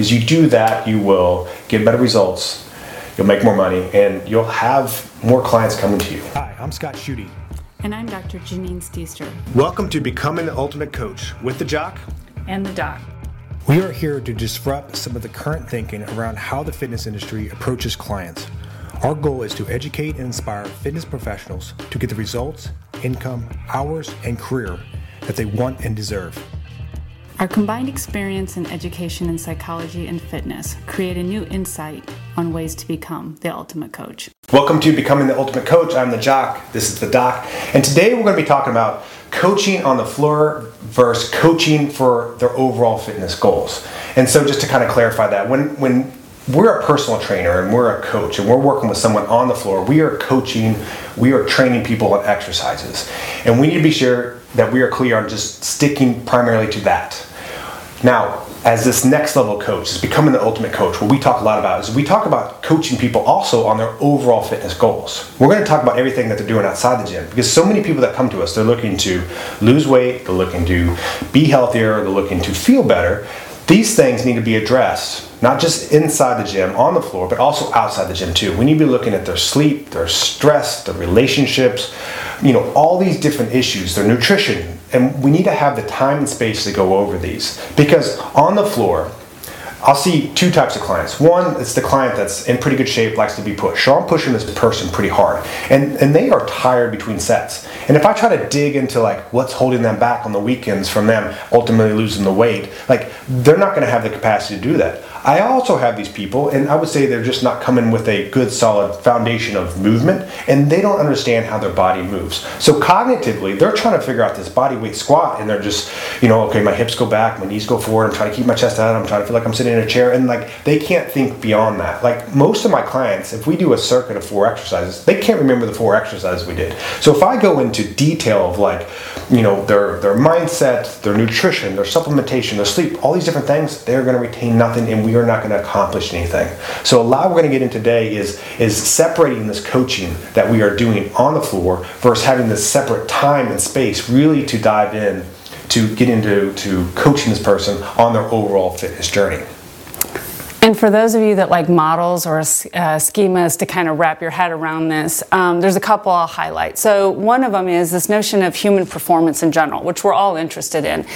Because you do that, you will get better results, you'll make more money, and you'll have more clients coming to you. Hi, I'm Scott Schutte. And I'm Dr. Janine Steester. Welcome to Becoming the Ultimate Coach with the Jock and the Doc. We are here to disrupt some of the current thinking around how the fitness industry approaches clients. Our goal is to educate and inspire fitness professionals to get the results, income, hours, and career that they want and deserve. Our combined experience in education in psychology and fitness create a new insight on ways to become the ultimate coach. Welcome to Becoming the Ultimate Coach. I'm the Jock. This is the Doc. And today we're going to be talking about coaching on the floor versus coaching for their overall fitness goals. And so just to kind of clarify that, when when we're a personal trainer and we're a coach and we're working with someone on the floor. We are coaching, we are training people on exercises. And we need to be sure that we are clear on just sticking primarily to that. Now, as this next level coach is becoming the ultimate coach, what we talk a lot about is we talk about coaching people also on their overall fitness goals. We're going to talk about everything that they're doing outside the gym because so many people that come to us, they're looking to lose weight, they're looking to be healthier, they're looking to feel better. These things need to be addressed not just inside the gym on the floor, but also outside the gym too. We need to be looking at their sleep, their stress, their relationships, you know, all these different issues, their nutrition. And we need to have the time and space to go over these. Because on the floor, I'll see two types of clients. One, it's the client that's in pretty good shape, likes to be pushed. So I'm pushing this person pretty hard. And and they are tired between sets. And if I try to dig into like what's holding them back on the weekends from them ultimately losing the weight, like they're not gonna have the capacity to do that. I also have these people, and I would say they're just not coming with a good, solid foundation of movement, and they don't understand how their body moves. So cognitively, they're trying to figure out this body weight squat, and they're just, you know, okay, my hips go back, my knees go forward. I'm trying to keep my chest out. I'm trying to feel like I'm sitting in a chair, and like they can't think beyond that. Like most of my clients, if we do a circuit of four exercises, they can't remember the four exercises we did. So if I go into detail of like, you know, their their mindset, their nutrition, their supplementation, their sleep, all these different things, they're going to retain nothing, and we are not going to accomplish anything. So a lot we're going to get into today is is separating this coaching that we are doing on the floor versus having this separate time and space really to dive in to get into to coaching this person on their overall fitness journey. And for those of you that like models or uh, schemas to kind of wrap your head around this, um, there's a couple I'll highlight. So one of them is this notion of human performance in general, which we're all interested in,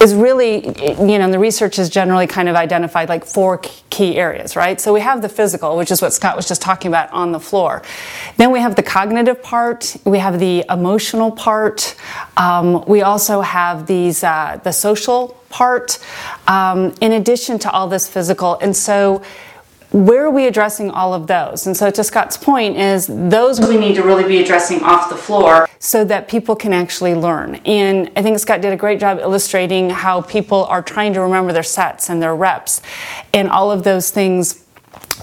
is really, you know, the research has generally kind of identified like four key areas, right? So we have the physical, which is what Scott was just talking about on the floor. Then we have the cognitive part, we have the emotional part, um, we also have these uh, the social part, um, in addition to all this physical. And so, where are we addressing all of those? And so, to Scott's point, is those we need to really be addressing off the floor so that people can actually learn. And I think Scott did a great job illustrating how people are trying to remember their sets and their reps and all of those things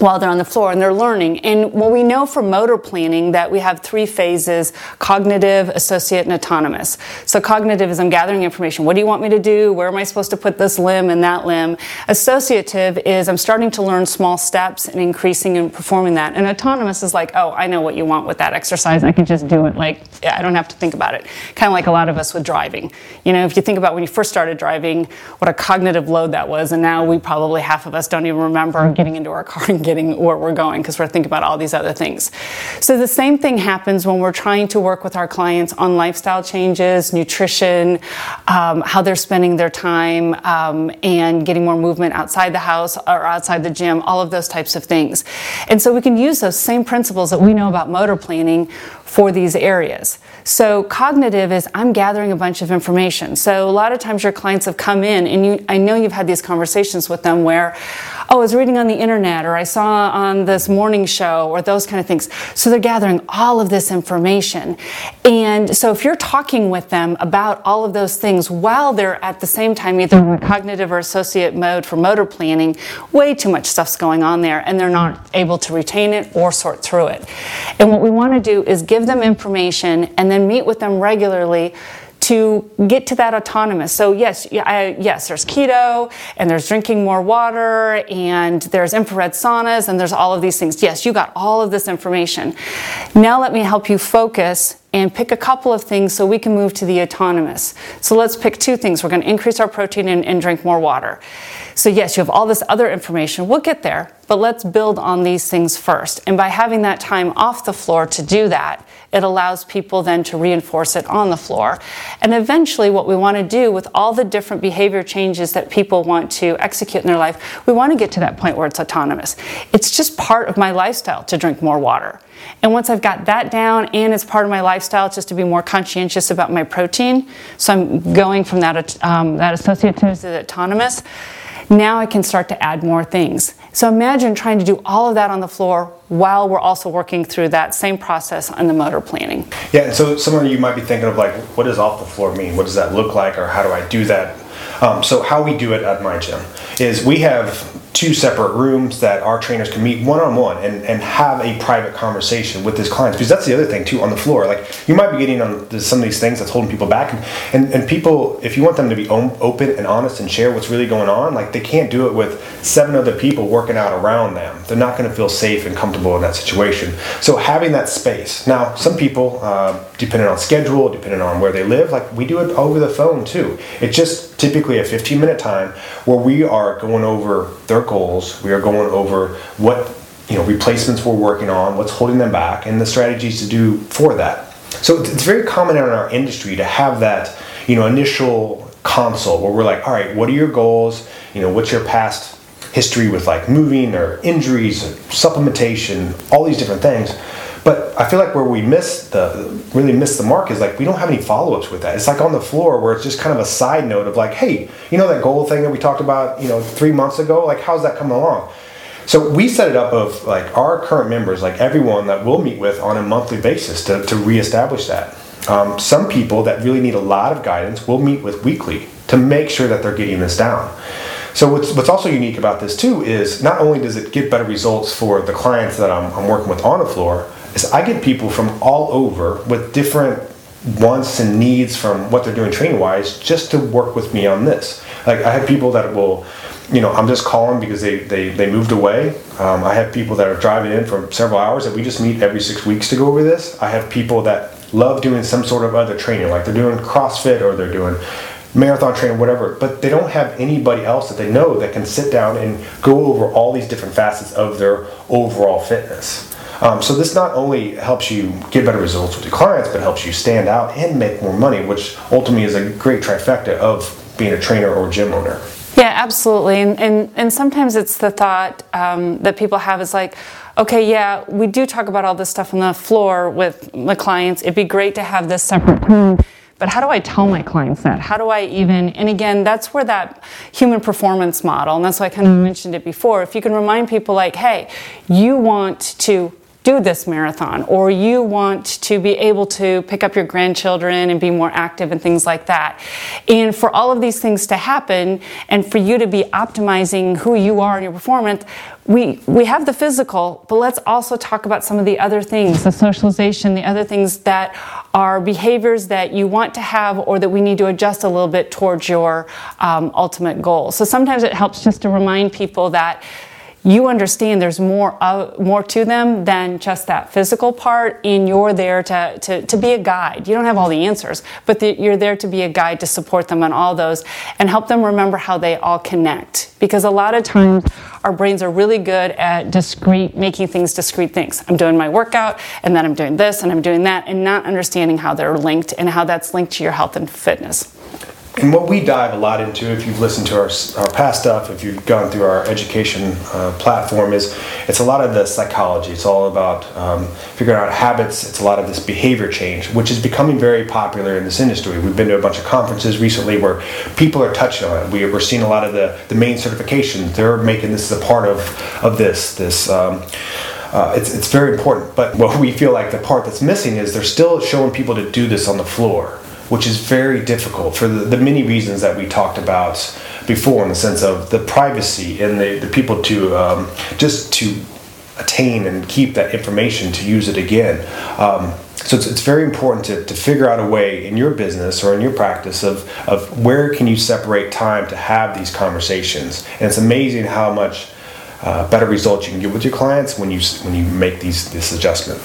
while they're on the floor and they're learning. And what we know from motor planning that we have three phases, cognitive, associate, and autonomous. So cognitive is I'm gathering information. What do you want me to do? Where am I supposed to put this limb and that limb? Associative is I'm starting to learn small steps and increasing and performing that. And autonomous is like, oh, I know what you want with that exercise. I can just do it. Like, I don't have to think about it. Kind of like a lot of us with driving. You know, if you think about when you first started driving, what a cognitive load that was, and now we probably half of us don't even remember getting into our car and getting where we're going because we're thinking about all these other things. So the same thing happens when we're trying to work with our clients on lifestyle changes, nutrition, um, how they're spending their time, um, and getting more movement outside the house or outside the gym, all of those types of things. And so we can use those same principles that we know about motor planning for these areas. So cognitive is I'm gathering a bunch of information. So a lot of times your clients have come in and you I know you've had these conversations with them where oh, I was reading on the internet or I saw on this morning show or those kind of things. So they're gathering all of this information. And so if you're talking with them about all of those things while they're at the same time either in cognitive or associate mode for motor planning, way too much stuff's going on there and they're not able to retain it or sort through it. And what we want to do is give them information and then meet with them regularly to get to that autonomous. So yes, I, yes, there's keto and there's drinking more water and there's infrared saunas and there's all of these things. Yes, you got all of this information. Now let me help you focus and pick a couple of things so we can move to the autonomous. So let's pick two things. We're going to increase our protein and, and, drink more water. So, yes, you have all this other information. We'll get there, but let's build on these things first. And by having that time off the floor to do that, it allows people then to reinforce it on the floor. And eventually, what we want to do with all the different behavior changes that people want to execute in their life, we want to get to that point where it's autonomous. It's just part of my lifestyle to drink more water. And once I've got that down and it's part of my lifestyle just to be more conscientious about my protein, so I'm going from that, um, that associative to the autonomous, now I can start to add more things. So imagine trying to do all of that on the floor while we're also working through that same process on the motor planning. Yeah, so some of you might be thinking of like, what does off the floor mean? What does that look like, or how do I do that? Um, so how we do it at my gym is we have two separate rooms that our trainers can meet one on one and and have a private conversation with his clients. Because that's the other thing too on the floor. Like you might be getting on some of these things that's holding people back. And, and, and people if you want them to be open and honest and share what's really going on like they can't do it with seven other people working out around them. They're not going to feel safe and comfortable in that situation. So having that space. Now some people uh, depending on schedule depending on where they live like we do it over the phone too. It just typically a 15 minute time where we are going over their goals. We are going over what you know replacements we're working on, what's holding them back, and the strategies to do for that. So it's very common in our industry to have that you know initial consult where we're like, all right, what are your goals? You know, what's your past history with like moving or injuries, or supplementation, all these different things. But I feel like where we miss the really miss the mark is like we don't have any follow ups with that. It's like on the floor where it's just kind of a side note of like, hey, you know that goal thing that we talked about, you know, three months ago. Like, how's that coming along? So we set it up of like our current members, like everyone that we'll meet with on a monthly basis to, to reestablish that. Um, some people that really need a lot of guidance we'll meet with weekly to make sure that they're getting this down. So what's, what's also unique about this too is not only does it get better results for the clients that I'm, I'm working with on the floor, is I get people from all over with different wants and needs from what they're doing training wise just to work with me on this. Like I have people that will, you know, I'm just calling because they, they, they moved away. Um, I have people that are driving in for several hours that we just meet every six weeks to go over this. I have people that love doing some sort of other training, like they're doing CrossFit or they're doing marathon training, whatever, but they don't have anybody else that they know that can sit down and go over all these different facets of their overall fitness. Um, so this not only helps you get better results with your clients, but helps you stand out and make more money, which ultimately is a great trifecta of being a trainer or gym owner. Yeah, absolutely. And, and, and sometimes it's the thought um, that people have is like, okay, yeah, we do talk about all this stuff on the floor with the clients. It'd be great to have this separate room. But how do I tell my clients that? How do I even, and again, that's where that human performance model, and that's why I kind of mentioned it before. If you can remind people, like, hey, you want to do this marathon or you want to be able to pick up your grandchildren and be more active and things like that. And for all of these things to happen and for you to be optimizing who you are in your performance, we, we have the physical, but let's also talk about some of the other things, the socialization, the other things that are behaviors that you want to have or that we need to adjust a little bit towards your um, ultimate goal. So sometimes it helps just to remind people that you understand there's more uh, more to them than just that physical part and you're there to, to, to be a guide. You don't have all the answers but the, you're there to be a guide to support them on all those and help them remember how they all connect. Because a lot of times our brains are really good at discrete making things discrete things. I'm doing my workout and then i'm doing this and i'm doing that and not understanding how they're linked and how that's linked to your health and fitness and what we dive a lot into, if you've listened to our, our past stuff, if you've gone through our education uh, platform, is it's a lot of the psychology. It's all about um, figuring out habits. It's a lot of this behavior change, which is becoming very popular in this industry. We've been to a bunch of conferences recently where people are touching on it. We, are seeing a lot of the, the main certifications. They're making this a part of, of this. This um, uh, it's, it's very important. But what we feel like the part that's missing is they're still showing people to do this on the floor which is very difficult for the, the many reasons that we talked about before in the sense of the privacy and the, the people to um, just to attain and keep that information to use it again. Um, so it's, it's very important to, to figure out a way in your business or in your practice of, of where can you separate time to have these conversations. And it's amazing how much uh, better results you can get with your clients when you when you make these this adjustment.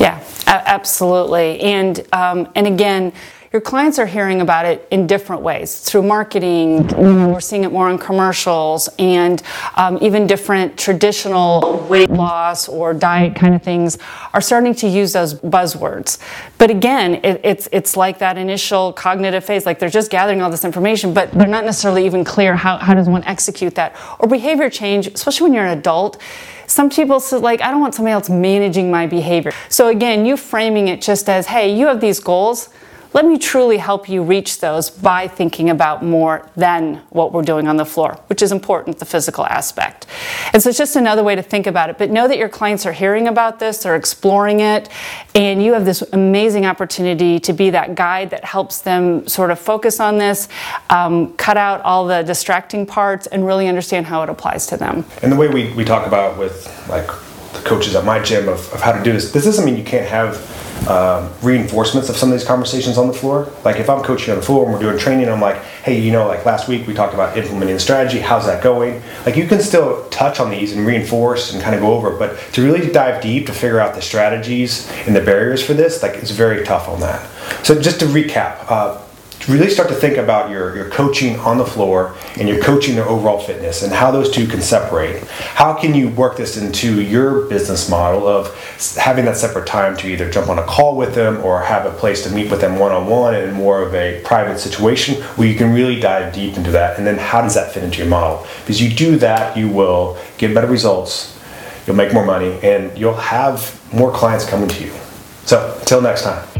Yeah, absolutely. And um, and again, your clients are hearing about it in different ways through marketing. We're seeing it more in commercials and um, even different traditional weight loss or diet kind of things are starting to use those buzzwords. But again, it, it's it's like that initial cognitive phase. Like they're just gathering all this information, but they're not necessarily even clear how, how does one execute that or behavior change, especially when you're an adult some people say like i don't want somebody else managing my behavior so again you framing it just as hey you have these goals let me truly help you reach those by thinking about more than what we're doing on the floor, which is important, the physical aspect. And so it's just another way to think about it. But know that your clients are hearing about this, they're exploring it, and you have this amazing opportunity to be that guide that helps them sort of focus on this, um, cut out all the distracting parts, and really understand how it applies to them. And the way we, we talk about with like the coaches at my gym of, of how to do this, this doesn't mean you can't have um, reinforcements of some of these conversations on the floor. Like if I'm coaching on the floor and we're doing training, I'm like, hey, you know, like last week we talked about implementing the strategy. How's that going? Like you can still touch on these and reinforce and kind of go over, but to really dive deep to figure out the strategies and the barriers for this, like it's very tough on that. So just to recap. Uh, really start to think about your, your coaching on the floor and your coaching their overall fitness and how those two can separate. How can you work this into your business model of having that separate time to either jump on a call with them or have a place to meet with them one on one in more of a private situation where you can really dive deep into that? And then how does that fit into your model? Because you do that, you will get better results, you'll make more money, and you'll have more clients coming to you. So, until next time.